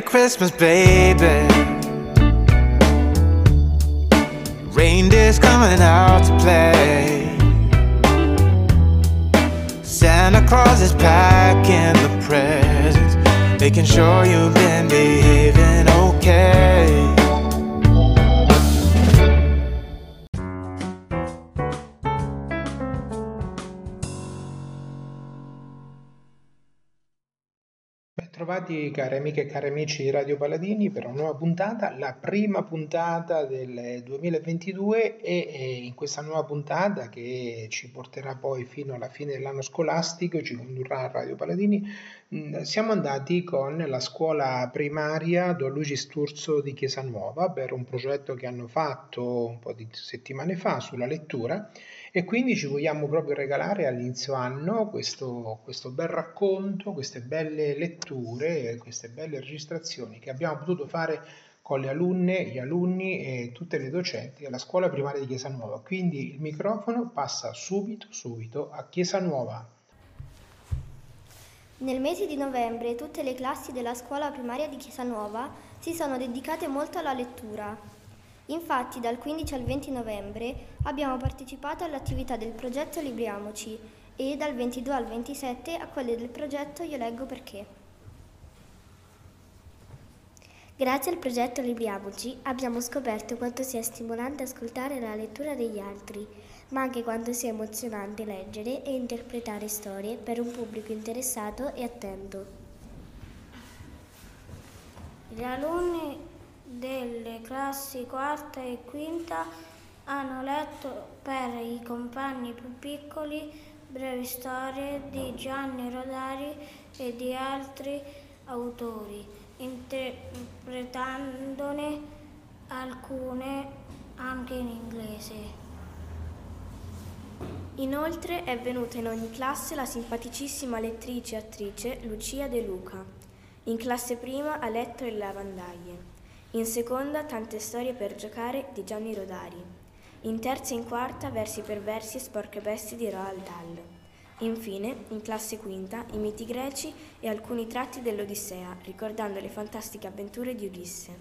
Merry Christmas, baby. Reindeer's coming out to play. Santa Claus is packing the presents, making sure you've been behaving Bentrovati cari amiche e cari amici di Radio Paladini per una nuova puntata, la prima puntata del 2022 e in questa nuova puntata che ci porterà poi fino alla fine dell'anno scolastico, ci condurrà a Radio Paladini, mm, siamo andati con la scuola primaria Don Luigi Sturzo di Chiesa Nuova per un progetto che hanno fatto un po' di settimane fa sulla lettura e quindi ci vogliamo proprio regalare all'inizio anno questo, questo bel racconto, queste belle letture, queste belle registrazioni che abbiamo potuto fare con le alunne, gli alunni e tutte le docenti della scuola primaria di Chiesa Nuova. Quindi il microfono passa subito, subito a Chiesa Nuova. Nel mese di novembre tutte le classi della scuola primaria di Chiesa Nuova si sono dedicate molto alla lettura. Infatti dal 15 al 20 novembre abbiamo partecipato alle attività del progetto Libriamoci e dal 22 al 27 a quelle del progetto Io leggo perché. Grazie al progetto Libriamoci abbiamo scoperto quanto sia stimolante ascoltare la lettura degli altri, ma anche quanto sia emozionante leggere e interpretare storie per un pubblico interessato e attento. Gli alunni delle classi quarta e quinta hanno letto per i compagni più piccoli brevi storie di Gianni Rodari e di altri autori, interpretandone alcune anche in inglese. Inoltre è venuta in ogni classe la simpaticissima lettrice e attrice Lucia De Luca. In classe prima ha letto Le lavandaglie. In seconda tante storie per giocare di Gianni Rodari. In terza e in quarta versi per versi e sporche bestie di Roald Dahl. Infine, in classe quinta, i miti greci e alcuni tratti dell'Odissea, ricordando le fantastiche avventure di Ulisse.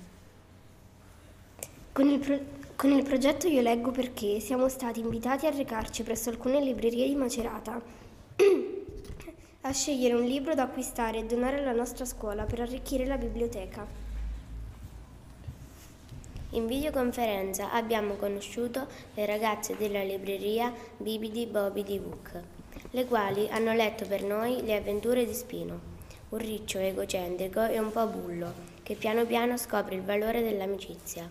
Con il, pro- con il progetto Io leggo perché siamo stati invitati a recarci presso alcune librerie di Macerata a scegliere un libro da acquistare e donare alla nostra scuola per arricchire la biblioteca. In videoconferenza abbiamo conosciuto le ragazze della libreria Bibidi Bobidi Book, le quali hanno letto per noi le avventure di Spino, un riccio egocentrico e un po' bullo, che piano piano scopre il valore dell'amicizia.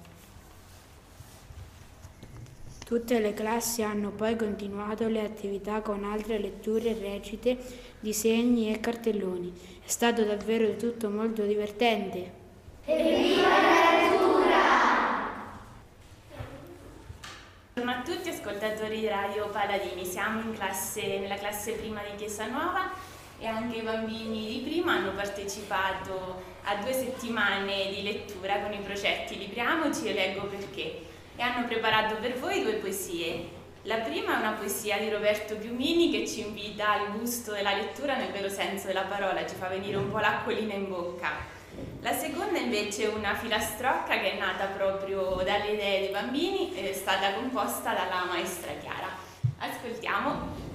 Tutte le classi hanno poi continuato le attività con altre letture, recite, disegni e cartelloni. È stato davvero tutto molto divertente. Evviva Buongiorno a tutti ascoltatori di Radio Paladini, siamo classe, nella classe prima di Chiesa Nuova e anche i bambini di prima hanno partecipato a due settimane di lettura con i progetti Libriamoci e Leggo perché e hanno preparato per voi due poesie. La prima è una poesia di Roberto Piumini che ci invita al gusto della lettura nel vero senso della parola, ci fa venire un po' l'acquolina in bocca. La seconda invece è una filastrocca che è nata proprio dalle idee dei bambini ed è stata composta dalla maestra Chiara. Ascoltiamo.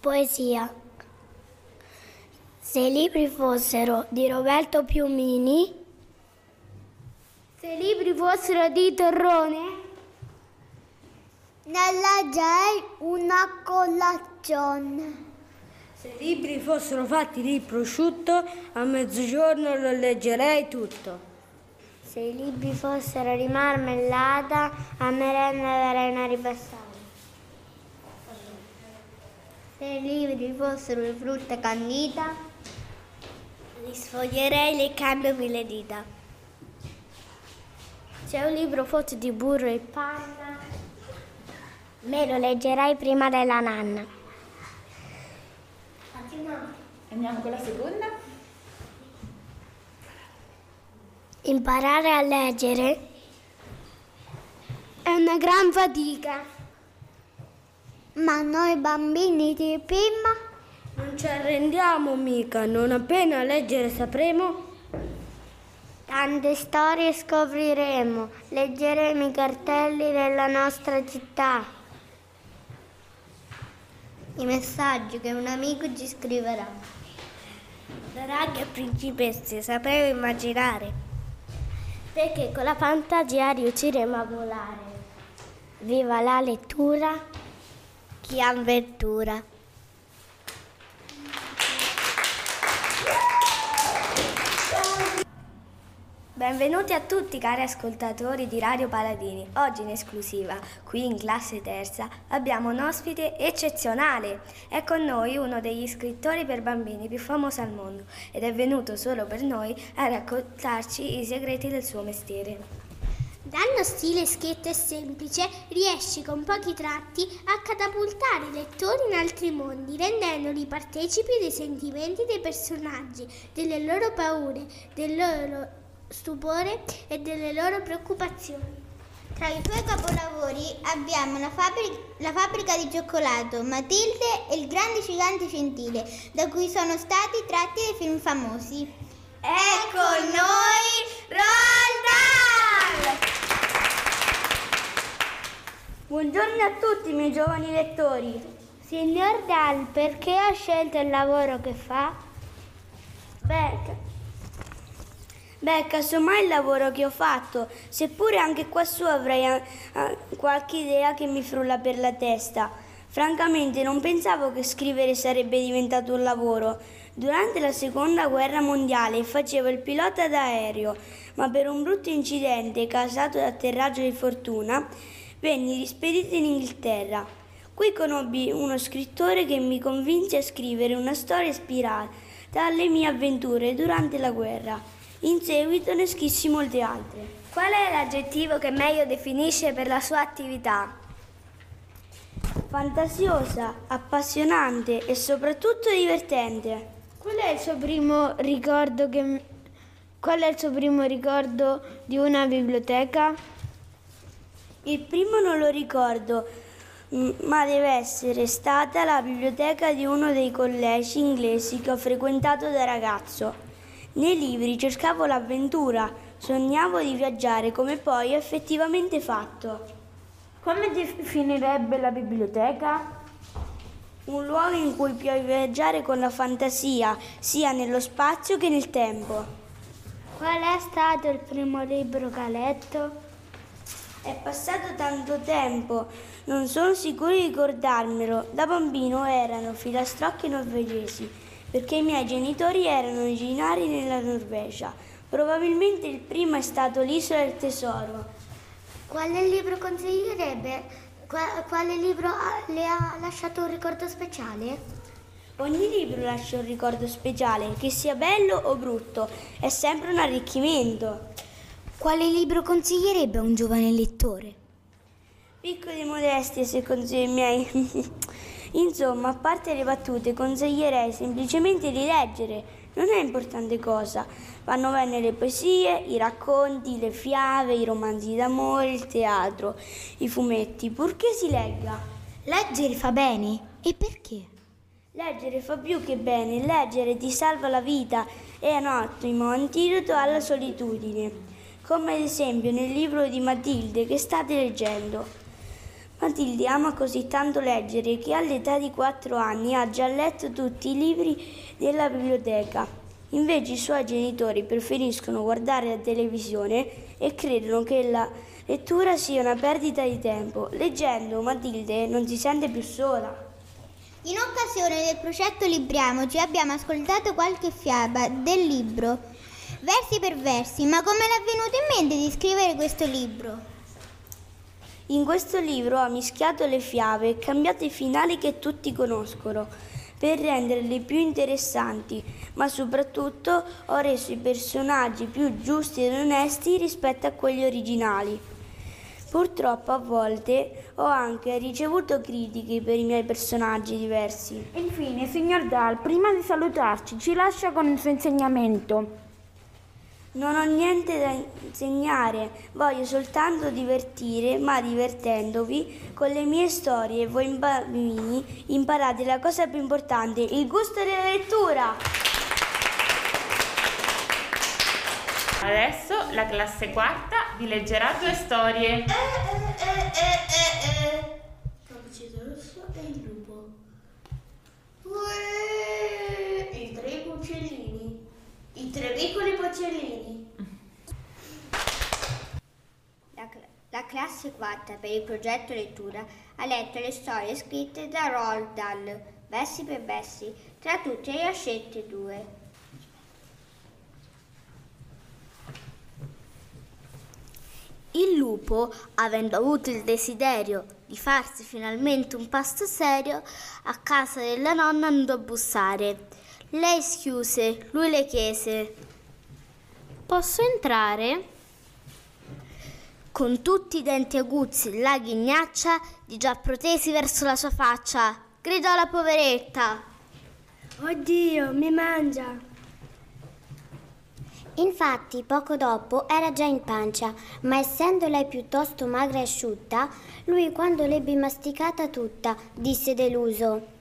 Poesia. Se i libri fossero di Roberto Piumini, se i libri fossero di Torrone, ne leggerei una colazione. Se i libri fossero fatti di prosciutto, a mezzogiorno lo leggerei tutto. Se i libri fossero di marmellata, a merenda darei una ripassata. Se i libri fossero di frutta candita, li sfoglierei e li cambio mille dita. Se un libro fosse di burro e panna, me lo leggerei prima della nanna. Andiamo con la seconda. Imparare a leggere è una gran fatica. Ma noi bambini di prima Non ci arrendiamo mica, non appena leggere sapremo. Tante storie scopriremo, leggeremo i cartelli della nostra città. I messaggi che un amico ci scriverà. Da raghi a principesse sapremo immaginare. Perché con la fantasia riusciremo a volare. Viva la lettura! Chi ha avventura! Benvenuti a tutti cari ascoltatori di Radio Paladini. Oggi in esclusiva, qui in classe terza, abbiamo un ospite eccezionale. È con noi uno degli scrittori per bambini più famosi al mondo ed è venuto solo per noi a raccontarci i segreti del suo mestiere. Dallo stile schietto e semplice riesci con pochi tratti a catapultare i lettori in altri mondi, rendendoli partecipi dei sentimenti dei personaggi, delle loro paure, del loro stupore e delle loro preoccupazioni. Tra i tuoi capolavori abbiamo la fabbrica, la fabbrica, di cioccolato, Matilde e il grande gigante gentile, da cui sono stati tratti dei film famosi. Ecco noi Roald Dahl! Buongiorno a tutti miei giovani lettori. Signor Dahl, perché ha scelto il lavoro che fa? Beh, Beh, casomai il lavoro che ho fatto, seppure anche quassù avrei uh, qualche idea che mi frulla per la testa. Francamente non pensavo che scrivere sarebbe diventato un lavoro. Durante la seconda guerra mondiale facevo il pilota d'aereo, ma per un brutto incidente causato da atterraggio di fortuna venni rispedito in Inghilterra. Qui conobbi uno scrittore che mi convinse a scrivere una storia ispirata alle mie avventure durante la guerra. In seguito ne scrissi molte altre. Qual è l'aggettivo che meglio definisce per la sua attività? Fantasiosa, appassionante e soprattutto divertente. Qual è il suo primo ricordo che... Qual è il suo primo ricordo di una biblioteca? Il primo non lo ricordo, ma deve essere stata la biblioteca di uno dei collegi inglesi che ho frequentato da ragazzo. Nei libri cercavo l'avventura, sognavo di viaggiare come poi ho effettivamente fatto. Come definirebbe la biblioteca? Un luogo in cui puoi viaggiare con la fantasia, sia nello spazio che nel tempo. Qual è stato il primo libro che ha letto? È passato tanto tempo, non sono sicuro di ricordarmelo. Da bambino erano filastrocchi norvegesi perché i miei genitori erano originari nella Norvegia. Probabilmente il primo è stato L'isola del tesoro. Quale libro consiglierebbe? Quale libro le ha lasciato un ricordo speciale? Ogni libro lascia un ricordo speciale, che sia bello o brutto, è sempre un arricchimento. Quale libro consiglierebbe a un giovane lettore? Piccole modestie, secondo i miei. Insomma, a parte le battute, consiglierei semplicemente di leggere. Non è importante cosa. Vanno bene le poesie, i racconti, le fiabe, i romanzi d'amore, il teatro, i fumetti, purché si legga. Leggere fa bene? E perché? Leggere fa più che bene, leggere ti salva la vita, è un ottimo antidoto alla solitudine, come ad esempio nel libro di Matilde che state leggendo. Matilde ama così tanto leggere che all'età di 4 anni ha già letto tutti i libri della biblioteca. Invece i suoi genitori preferiscono guardare la televisione e credono che la lettura sia una perdita di tempo. Leggendo Matilde non si sente più sola. In occasione del progetto Libriamoci abbiamo ascoltato qualche fiaba del libro, versi per versi, ma come le è venuto in mente di scrivere questo libro? In questo libro ho mischiato le fiabe e cambiato i finali che tutti conoscono per renderle più interessanti, ma soprattutto ho reso i personaggi più giusti ed onesti rispetto a quelli originali. Purtroppo a volte ho anche ricevuto critiche per i miei personaggi diversi. Infine, signor Dal, prima di salutarci, ci lascia con il suo insegnamento. Non ho niente da insegnare, voglio soltanto divertire, ma divertendovi con le mie storie, voi bambini imparate la cosa più importante, il gusto della lettura. Adesso la classe quarta vi leggerà due storie. Eh, eh, eh, Cappuccetto rosso e il lupo. Uè, I tre uccellini. I tre piccoli porcellini. La, la classe quarta per il progetto lettura ha letto le storie scritte da Roald Dahl, versi per versi, tra tutte ha scelte due. Il lupo, avendo avuto il desiderio di farsi finalmente un pasto serio, a casa della nonna andò a bussare. Lei schiuse, lui le chiese: Posso entrare? Con tutti i denti aguzzi, la ghignaccia di già protesi verso la sua faccia, gridò la poveretta. Oddio, mi mangia! Infatti, poco dopo era già in pancia, ma essendo lei piuttosto magra e asciutta, lui quando l'ebbe masticata tutta, disse deluso.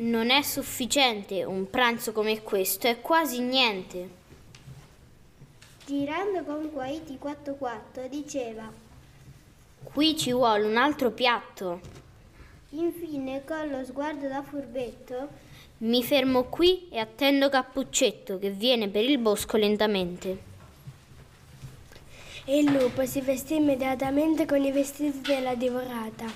Non è sufficiente un pranzo come questo, è quasi niente. Girando con guaiti 4-4 diceva Qui ci vuole un altro piatto. Infine con lo sguardo da furbetto Mi fermo qui e attendo Cappuccetto che viene per il bosco lentamente. E il lupo si vestì immediatamente con i vestiti della divorata,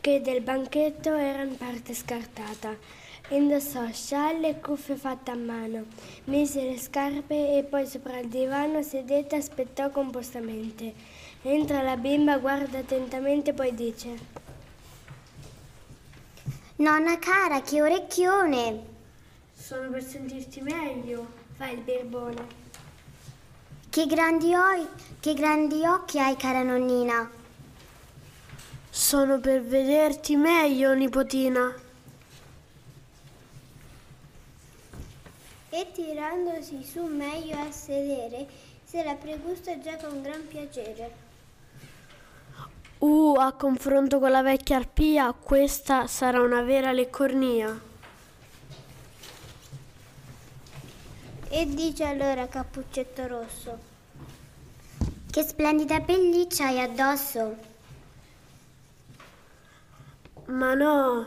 che del banchetto era in parte scartata. Indossò scialle e cuffie fatte a mano, mise le scarpe e poi sopra il divano sedette e aspettò compostamente. Entra la bimba, guarda attentamente, poi dice: Nonna cara, che orecchione! Sono per sentirti meglio, fa il birbone. Che grandi, oi- che grandi occhi hai, cara nonnina! Sono per vederti meglio, nipotina. E tirandosi su meglio a sedere, se la pregusta già con gran piacere. Uh, a confronto con la vecchia arpia, questa sarà una vera leccornia. E dice allora Cappuccetto Rosso, Che splendida pelliccia hai addosso! Ma no,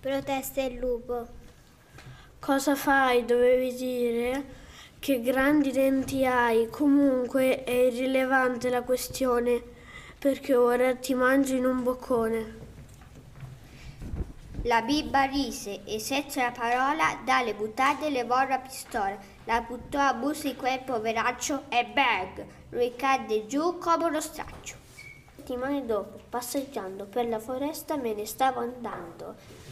protesta il lupo. Cosa fai? Dovevi dire che grandi denti hai. Comunque è irrilevante la questione, perché ora ti mangi in un boccone. La bimba rise e senza la parola dalle buttate levò la pistola, la buttò a busto di quel poveraccio e bang! Lui cadde giù come uno straccio. Settimane dopo, passeggiando per la foresta, me ne stavo andando.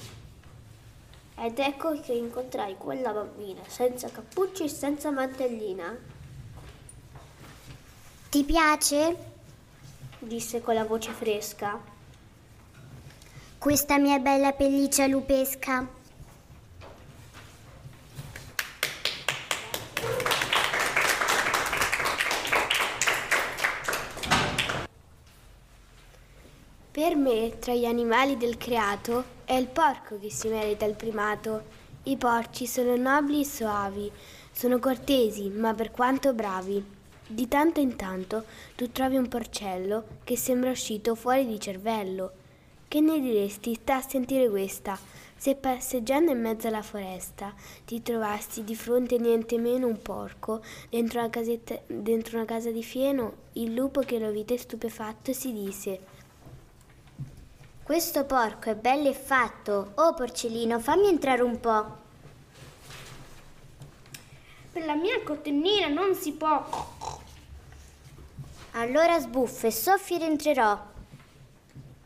Ed ecco che incontrai quella bambina, senza cappuccio e senza mantellina. Ti piace? disse con la voce fresca. Questa mia bella pelliccia lupesca. Per me, tra gli animali del creato, è il porco che si merita il primato. I porci sono nobili e soavi, sono cortesi, ma per quanto bravi. Di tanto in tanto tu trovi un porcello che sembra uscito fuori di cervello. Che ne diresti? Sta a sentire questa. Se passeggiando in mezzo alla foresta ti trovassi di fronte niente meno un porco dentro una, casetta, dentro una casa di fieno, il lupo che lo vide stupefatto si disse Questo porco è bello e fatto. Oh porcellino, fammi entrare un po'. Per la mia cotennina non si può. Allora sbuffo e soffio ed entrerò.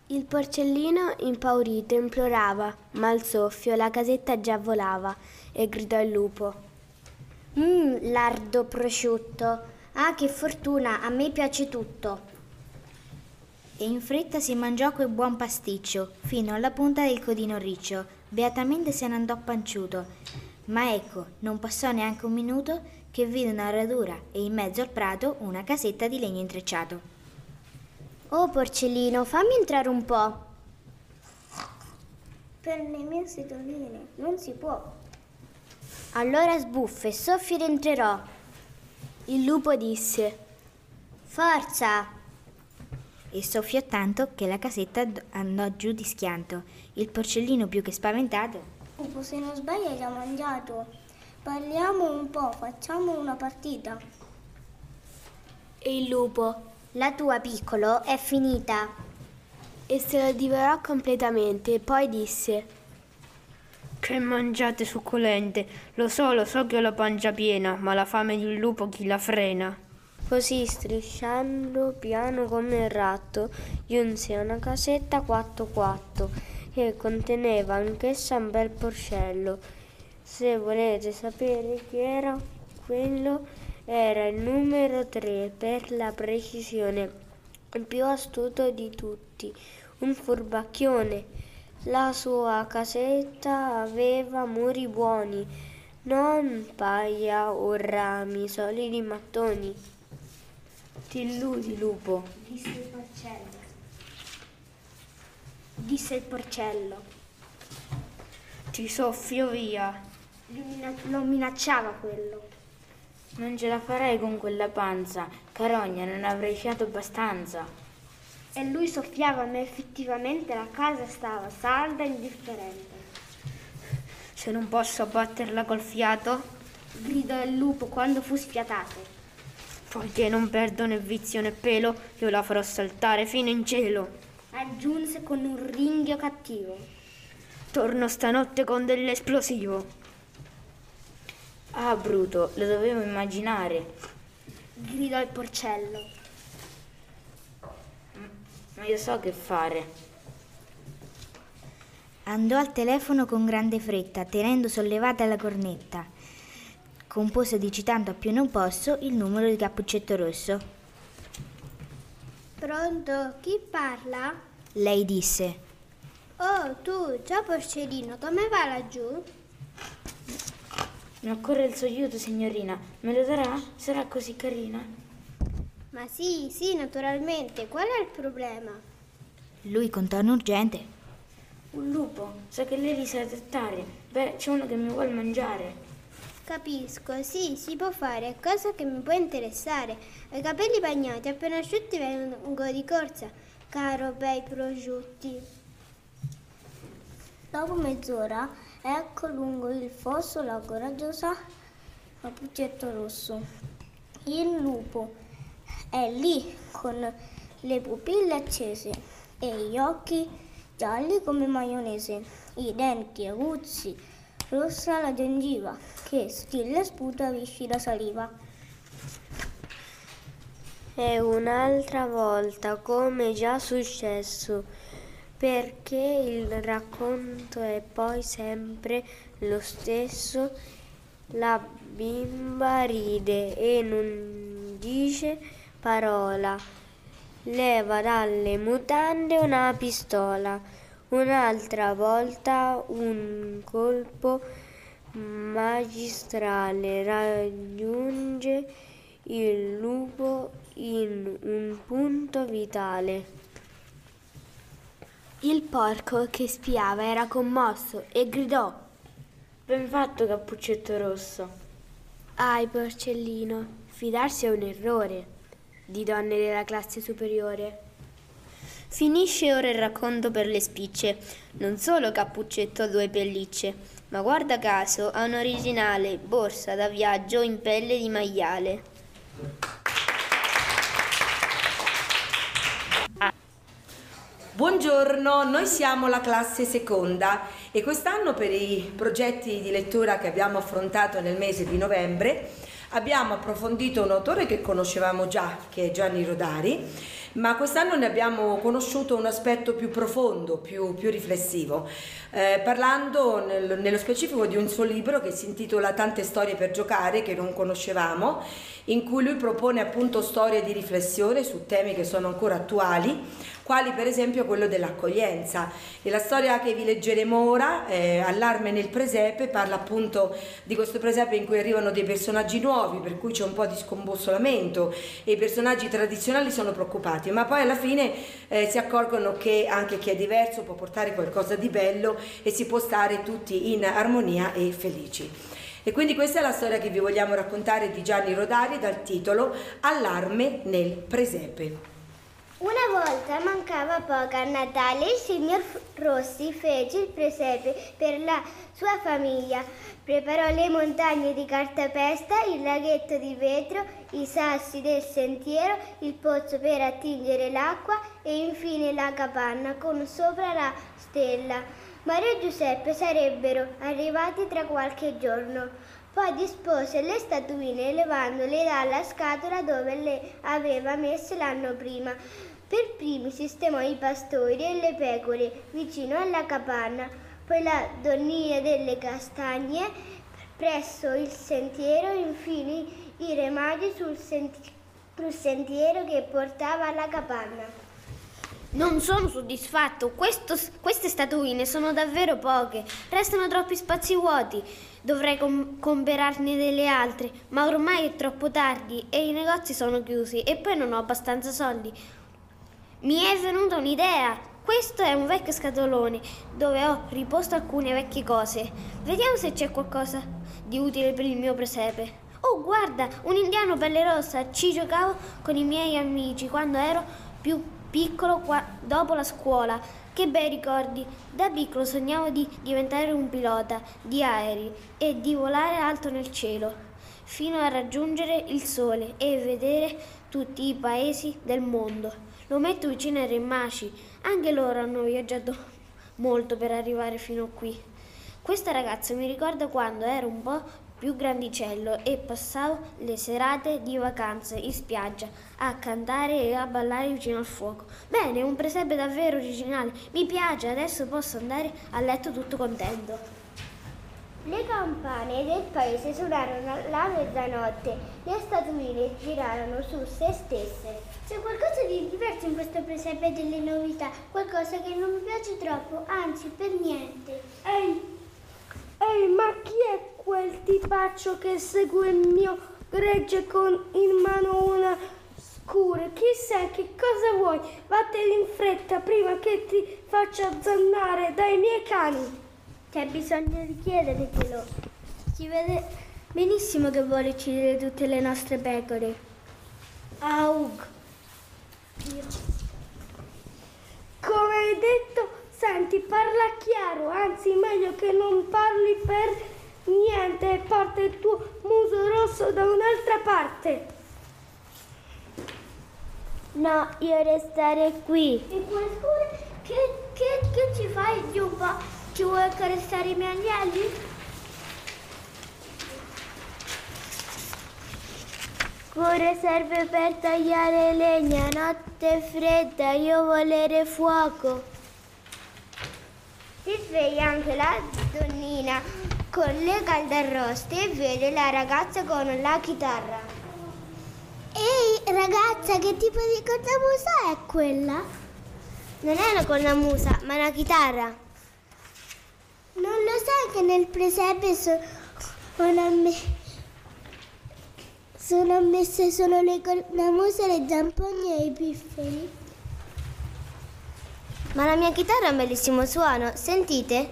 Il porcellino impaurito implorava, ma al soffio la casetta già volava e gridò il lupo. Mmm, lardo prosciutto. Ah, che fortuna, a me piace tutto. E in fretta si mangiò quel buon pasticcio, fino alla punta del codino riccio. Beatamente se ne andò panciuto. Ma ecco, non passò neanche un minuto che vide una radura e in mezzo al prato una casetta di legno intrecciato. Oh porcellino, fammi entrare un po'. Per le mie sedoline non si può. Allora sbuffe, soffio ed entrerò. Il lupo disse: Forza! E soffiò tanto che la casetta andò giù di schianto. Il porcellino più che spaventato. Lupo, se non sbaglio hai già mangiato. Parliamo un po', facciamo una partita. E il lupo? La tua piccolo è finita. E se la divorò completamente, poi disse: Che mangiate succulente, lo so, lo so che ho la pancia piena, ma la fame di un lupo chi la frena? Così, strisciando piano come il ratto, giunse a una casetta quatto quatto, che conteneva anch'essa un bel porcello. Se volete sapere chi era quello, era il numero tre per la precisione, il più astuto di tutti, un furbacchione. La sua casetta aveva muri buoni, non paia o rami, solidi mattoni. Ti illudi, lupo, disse il porcello. Disse il porcello. Ti soffio via. Lo minacciava quello. Non ce la farei con quella panza, carogna, non avrei fiato abbastanza. E lui soffiava, ma effettivamente la casa stava salda e indifferente. Se non posso abbatterla col fiato, gridò il lupo quando fu sfiatato. Poiché non perdo né vizio né pelo, io la farò saltare fino in cielo. Aggiunse con un ringhio cattivo. Torno stanotte con dell'esplosivo. Ah, Bruto, lo dovevo immaginare. Gridò il porcello. Ma io so che fare. Andò al telefono con grande fretta, tenendo sollevata la cornetta. Compose digitando a più non posso il numero di Cappuccetto Rosso. Pronto? Chi parla? Lei disse. Oh, tu, ciao porcellino, come va laggiù? Mi occorre il suo aiuto, signorina. Me lo darà? Sarà così carina? Ma sì, sì, naturalmente. Qual è il problema? Lui contorno urgente. Un lupo. Sa che lei li sa trattare. Beh, c'è uno che mi vuole mangiare. Capisco, sì, si può fare, è cosa che mi può interessare. Ho i capelli bagnati, appena asciutti vengo di corsa, caro bei prosciutti. Dopo mezz'ora, ecco lungo il fosso la coraggiosa Cappuccetto Rosso. Il lupo è lì con le pupille accese e gli occhi gialli come maionese, i denti aguzzi, rossa la gengiva che stilla sputa viscida saliva. E un'altra volta, come già successo, perché il racconto è poi sempre lo stesso, la bimba ride e non dice parola, leva dalle mutande una pistola, un'altra volta un colpo magistrale raggiunge il lupo in un punto vitale. Il porco che spiava era commosso e gridò: Ben fatto, Cappuccetto Rosso. Ai, porcellino, fidarsi è un errore di donne della classe superiore. Finisce ora il racconto per le spicce. Non solo Cappuccetto ha due pellicce, ma guarda caso ha un'originale borsa da viaggio in pelle di maiale. Buongiorno, noi siamo la classe seconda e quest'anno per i progetti di lettura che abbiamo affrontato nel mese di novembre abbiamo approfondito un autore che conoscevamo già, che è Gianni Rodari, ma quest'anno ne abbiamo conosciuto un aspetto più profondo, più, più riflessivo, eh, parlando nel, nello specifico di un suo libro che si intitola Tante storie per giocare, che non conoscevamo in cui lui propone appunto storie di riflessione su temi che sono ancora attuali, quali per esempio quello dell'accoglienza. E la storia che vi leggeremo ora, eh, Allarme nel presepe, parla appunto di questo presepe in cui arrivano dei personaggi nuovi, per cui c'è un po' di scombussolamento e i personaggi tradizionali sono preoccupati, ma poi alla fine eh, si accorgono che anche chi è diverso può portare qualcosa di bello e si può stare tutti in armonia e felici. E quindi questa è la storia che vi vogliamo raccontare di Gianni Rodari dal titolo Allarme nel presepe. Una volta mancava poco a Natale il signor Rossi fece il presepe per la sua famiglia. Preparò le montagne di cartapesta, il laghetto di vetro, i sassi del sentiero, il pozzo per attingere l'acqua e infine la capanna con sopra la stella. Mario e Giuseppe sarebbero arrivati tra qualche giorno. Poi dispose le statuine levandole dalla scatola dove le aveva messe l'anno prima. Per primi sistemò i pastori e le pecore vicino alla capanna, poi la donnina delle castagne presso il sentiero, infine i remagi sul, senti- sul sentiero che portava alla capanna. Non sono soddisfatto, Questo, queste statuine sono davvero poche, restano troppi spazi vuoti. Dovrei com- comprarne delle altre, ma ormai è troppo tardi e i negozi sono chiusi e poi non ho abbastanza soldi. Mi è venuta un'idea. Questo è un vecchio scatolone dove ho riposto alcune vecchie cose. Vediamo se c'è qualcosa di utile per il mio presepe. Oh, guarda, un indiano pelle rossa. Ci giocavo con i miei amici quando ero più piccolo qua, dopo la scuola. Che bei ricordi! Da piccolo sognavo di diventare un pilota di aerei e di volare alto nel cielo, fino a raggiungere il sole e vedere tutti i paesi del mondo. Lo metto vicino ai Remmaci, anche loro hanno viaggiato molto per arrivare fino qui. Questa ragazza mi ricorda quando ero un po' più grandicello e passavo le serate di vacanze in spiaggia a cantare e a ballare vicino al fuoco. Bene, un presepe davvero originale. Mi piace, adesso posso andare a letto tutto contento. Le campane del paese suonarono la mezzanotte, le statuine girarono su se stesse. C'è qualcosa di diverso in questo presepe delle novità, qualcosa che non mi piace troppo, anzi per niente. Ehi, ehi, ma chi è quel tipaccio che segue il mio gregge con in mano una scura? Chi sei? Che cosa vuoi? Vattene in fretta prima che ti faccia zannare dai miei cani. C'è bisogno di chiedertelo. Si vede benissimo che vuole uccidere tutte le nostre pecore. Aug. Come hai detto, senti, parla chiaro, anzi meglio che non parli per niente e porta il tuo muso rosso da un'altra parte. No, io restare qui. E qualcuno che, che, che ci fai, Giubba? Ci vuoi accarezzare i miei agnelli? Cuore serve per tagliare legna, notte fredda, io volere fuoco. Si sveglia anche la donnina con le caldarroste e vede la ragazza con la chitarra. Ehi ragazza, che tipo di cornamusa è quella? Non è una cornamusa, ma una chitarra. Non lo sai che nel presepe sono, amm- sono ammesse solo le cornamuse, le zampogne e i pifferi? Ma la mia chitarra ha un bellissimo suono, sentite?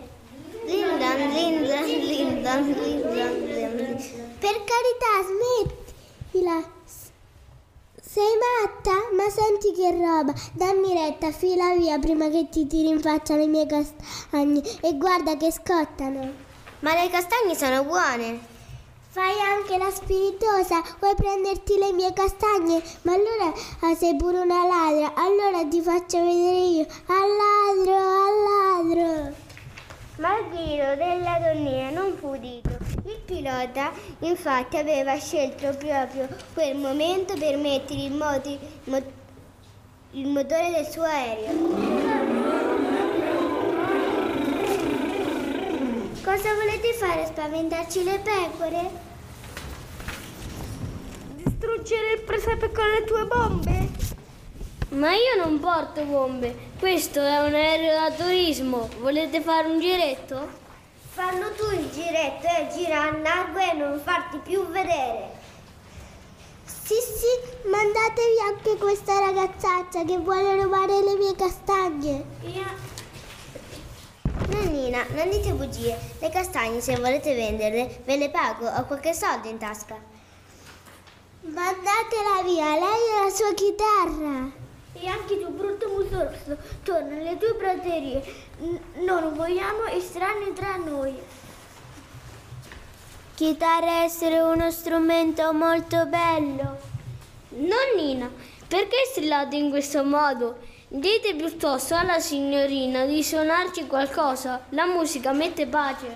Lindan, lindan, lindan, lindan. Per carità, smettila! Sei matta? Ma senti che roba! Dammi retta, fila via prima che ti tiri in faccia le mie castagne e guarda che scottano! Ma le castagne sono buone! Fai anche la spiritosa, vuoi prenderti le mie castagne? Ma allora ah, sei pure una ladra, allora ti faccio vedere io. Al ladro, al ladro! Ma il grido della donnina non fu udito. Il pilota infatti aveva scelto proprio quel momento per mettere in moto il motore del suo aereo. Cosa volete fare? Spaventarci le pecore? distruggere il presepe con le tue bombe? Ma io non porto bombe, questo è un aereo da turismo. Volete fare un giretto? Fallo tu il giretto e gira a nave e non farti più vedere. Sì, sì, mandatevi anche questa ragazzaccia che vuole rubare le mie castagne. Io... Nannina, non dite bugie. Le castagne, se volete venderle, ve le pago. Ho qualche soldo in tasca. Mandatela via, lei è la sua chitarra. E anche tu, brutto muso rosso, torna alle tue praterie. Non vogliamo estranei tra noi. Chitarra essere uno strumento molto bello. Nonnina, perché strillate in questo modo? Dite piuttosto alla signorina di suonarci qualcosa. La musica mette pace.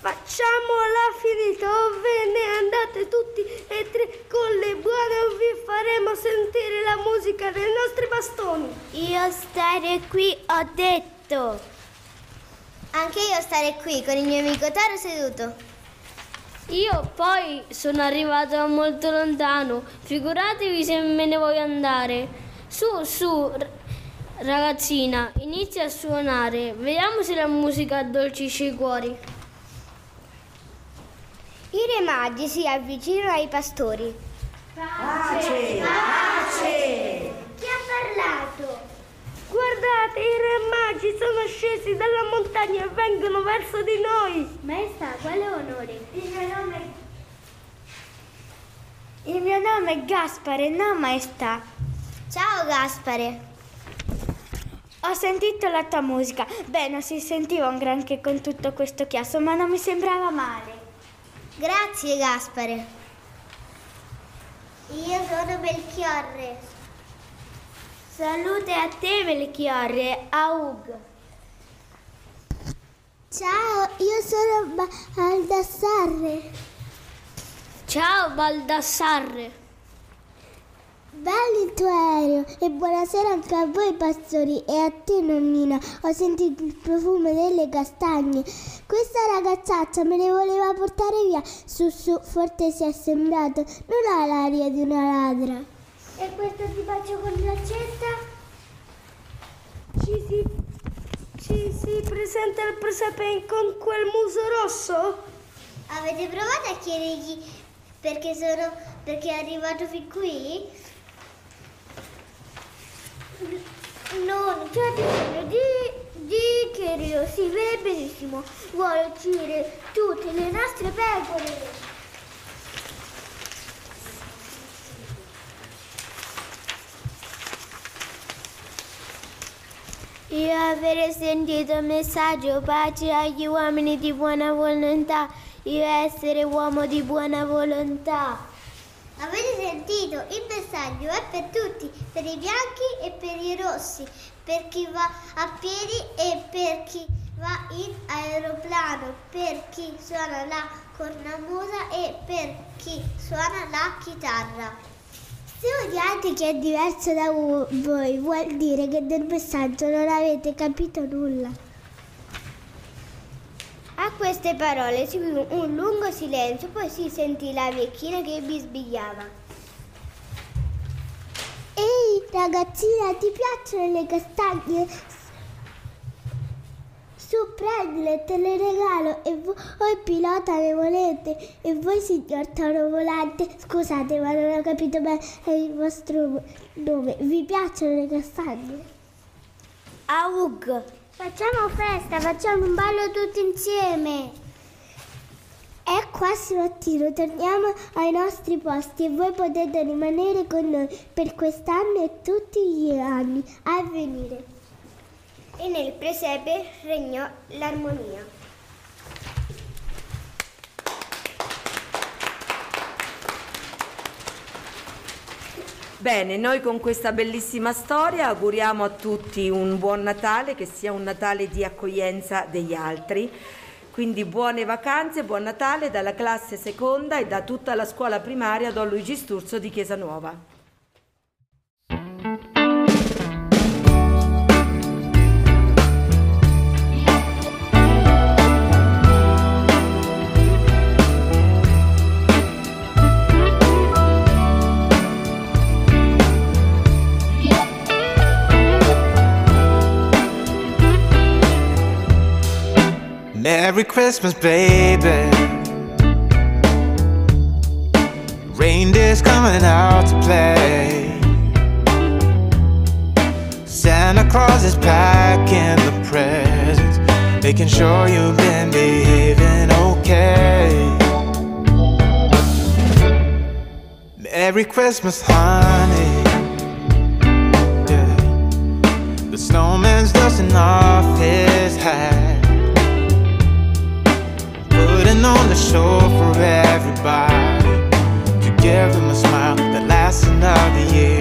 Facciamola finita, o ve ne andate tutti e tre con le buone o vi faremo sentire la musica dei nostri bastoni. Io stare qui ho detto. Anche io stare qui con il mio amico Taro seduto. Io poi sono arrivato molto lontano, figuratevi se me ne voglio andare. Su, su, ragazzina, inizia a suonare, vediamo se la musica addolcisce i cuori. I re magi si avvicinano ai pastori. Pace! Pace! Chi ha parlato? Guardate, i re magi sono scesi dalla montagna e vengono verso di noi. Maestà, quale onore? Il mio nome Il mio nome è Gaspare, no maestà. Ciao Gaspare. Ho sentito la tua musica. Beh, non si sentiva un granché con tutto questo chiasso, ma non mi sembrava male. Grazie Gaspare. Io sono Belchiorre. Salute a te, Belchiorre, Aug. Ciao, io sono Baldassarre. Ciao, Baldassarre. Bello il tuo aereo e buonasera anche a voi pastori e a te nonnina. Ho sentito il profumo delle castagne. Questa ragazzaccia me le voleva portare via. Su su, forte si è sembrato. Non ha l'aria di una ladra. E questo ti faccio con l'accetta? Ci si, ci si presenta il presepe con quel muso rosso? Avete provato a chiedergli perché sono perché è arrivato fin qui? No, non c'è bisogno di, di Cherio, si vede benissimo. Vuole uccidere tutte le nostre pecore. Io avere sentito il messaggio pace agli uomini di buona volontà, io essere uomo di buona volontà. Sentito? Il messaggio è per tutti, per i bianchi e per i rossi, per chi va a piedi e per chi va in aeroplano, per chi suona la cornamusa e per chi suona la chitarra. Se odiate chi è diverso da voi, vuol dire che del messaggio non avete capito nulla. A queste parole seguì un lungo silenzio, poi si sentì la vecchina che bisbigliava. Ehi, ragazzina, ti piacciono le castagne? Su, prendile, te le regalo. E voi pilota ne volete? E voi signor toro volante? Scusate, ma non ho capito bene il vostro nome. Vi piacciono le castagne? Aug! Facciamo festa, facciamo un ballo tutti insieme. È quasi mattino, torniamo ai nostri posti e voi potete rimanere con noi per quest'anno e tutti gli anni a venire. E nel presepe regnò l'armonia. Bene, noi con questa bellissima storia auguriamo a tutti un buon Natale, che sia un Natale di accoglienza degli altri. Quindi buone vacanze, buon Natale dalla classe seconda e da tutta la scuola primaria Don Luigi Sturzo di Chiesa Nuova. Merry Christmas, baby. Reindeer's coming out to play. Santa Claus is packing the presents, making sure you've been behaving okay. Merry Christmas, honey. Yeah. The snowman's dusting off his hat, putting on the show for everybody to give them a smile that lasts another year.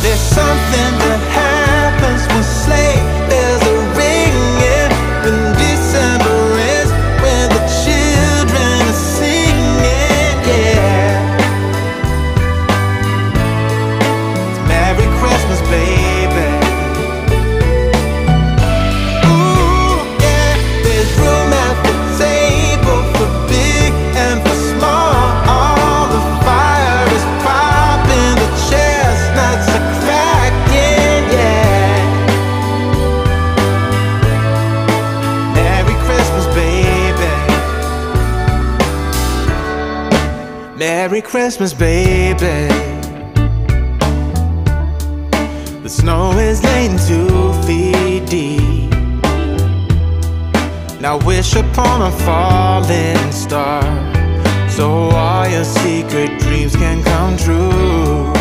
There's something that happens when sleigh bells are Merry Christmas, baby. The snow is laying two feet deep. Now wish upon a falling star so all your secret dreams can come true.